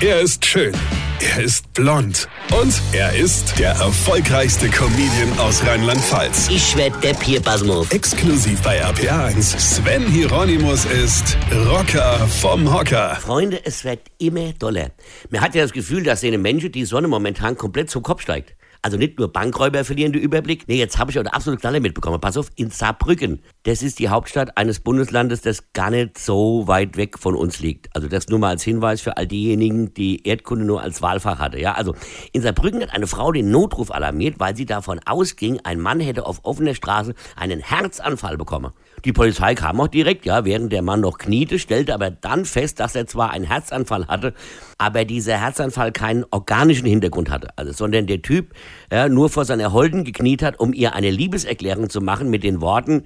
Er ist schön. Er ist blond. Und er ist der erfolgreichste Comedian aus Rheinland-Pfalz. Ich werd der Pierpasmus. Exklusiv bei RPA1. Sven Hieronymus ist Rocker vom Hocker. Freunde, es wird immer doller. Man hat ja das Gefühl, dass eine Menschen die Sonne momentan komplett zum Kopf steigt. Also nicht nur Bankräuber verlieren den Überblick. Nee, jetzt habe ich auch eine absolute Knalle mitbekommen. Pass auf, in Saarbrücken. Das ist die Hauptstadt eines Bundeslandes, das gar nicht so weit weg von uns liegt. Also das nur mal als Hinweis für all diejenigen, die Erdkunde nur als Wahlfach hatte. Ja, also in Saarbrücken hat eine Frau den Notruf alarmiert, weil sie davon ausging, ein Mann hätte auf offener Straße einen Herzanfall bekommen. Die Polizei kam auch direkt, ja, während der Mann noch kniete, stellte aber dann fest, dass er zwar einen Herzanfall hatte, aber dieser Herzanfall keinen organischen Hintergrund hatte, also, sondern der Typ ja, nur vor seiner Holden gekniet hat, um ihr eine Liebeserklärung zu machen mit den Worten,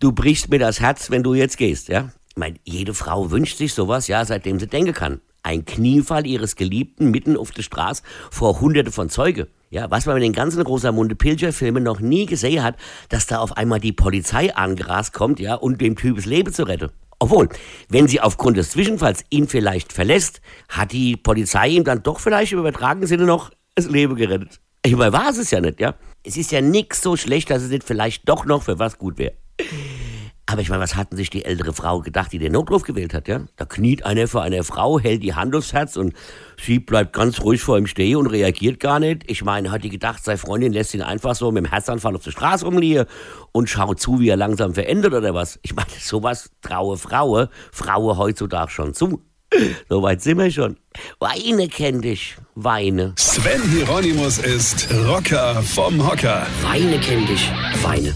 du brichst mir das Herz, wenn du jetzt gehst, ja. Ich meine, jede Frau wünscht sich sowas, ja, seitdem sie denken kann. Ein Kniefall ihres Geliebten mitten auf der Straße vor hunderte von Zeuge. Ja, was man in den ganzen Rosamunde Pilcher Filmen noch nie gesehen hat, dass da auf einmal die Polizei angerast kommt, ja, um dem Typ das Leben zu retten. Obwohl, wenn sie aufgrund des Zwischenfalls ihn vielleicht verlässt, hat die Polizei ihm dann doch vielleicht im übertragenen Sinne noch das Leben gerettet. Ich meine, war es ja nicht, ja. Es ist ja nix so schlecht, dass es nicht vielleicht doch noch für was gut wäre. Aber ich meine, was hatten sich die ältere Frau gedacht, die den Notruf gewählt hat, ja? Da kniet einer vor einer Frau, hält die Hand aufs Herz und sie bleibt ganz ruhig vor ihm stehen und reagiert gar nicht. Ich meine, hat die gedacht, seine Freundin lässt ihn einfach so mit dem Herzanfall auf der Straße rumliegen und schaut zu, wie er langsam verändert oder was? Ich meine, sowas traue Frauen, Frauen heutzutage schon zu. So weit sind wir schon. Weine kenn dich, Weine. Sven Hieronymus ist Rocker vom Hocker. Weine kenn dich, Weine.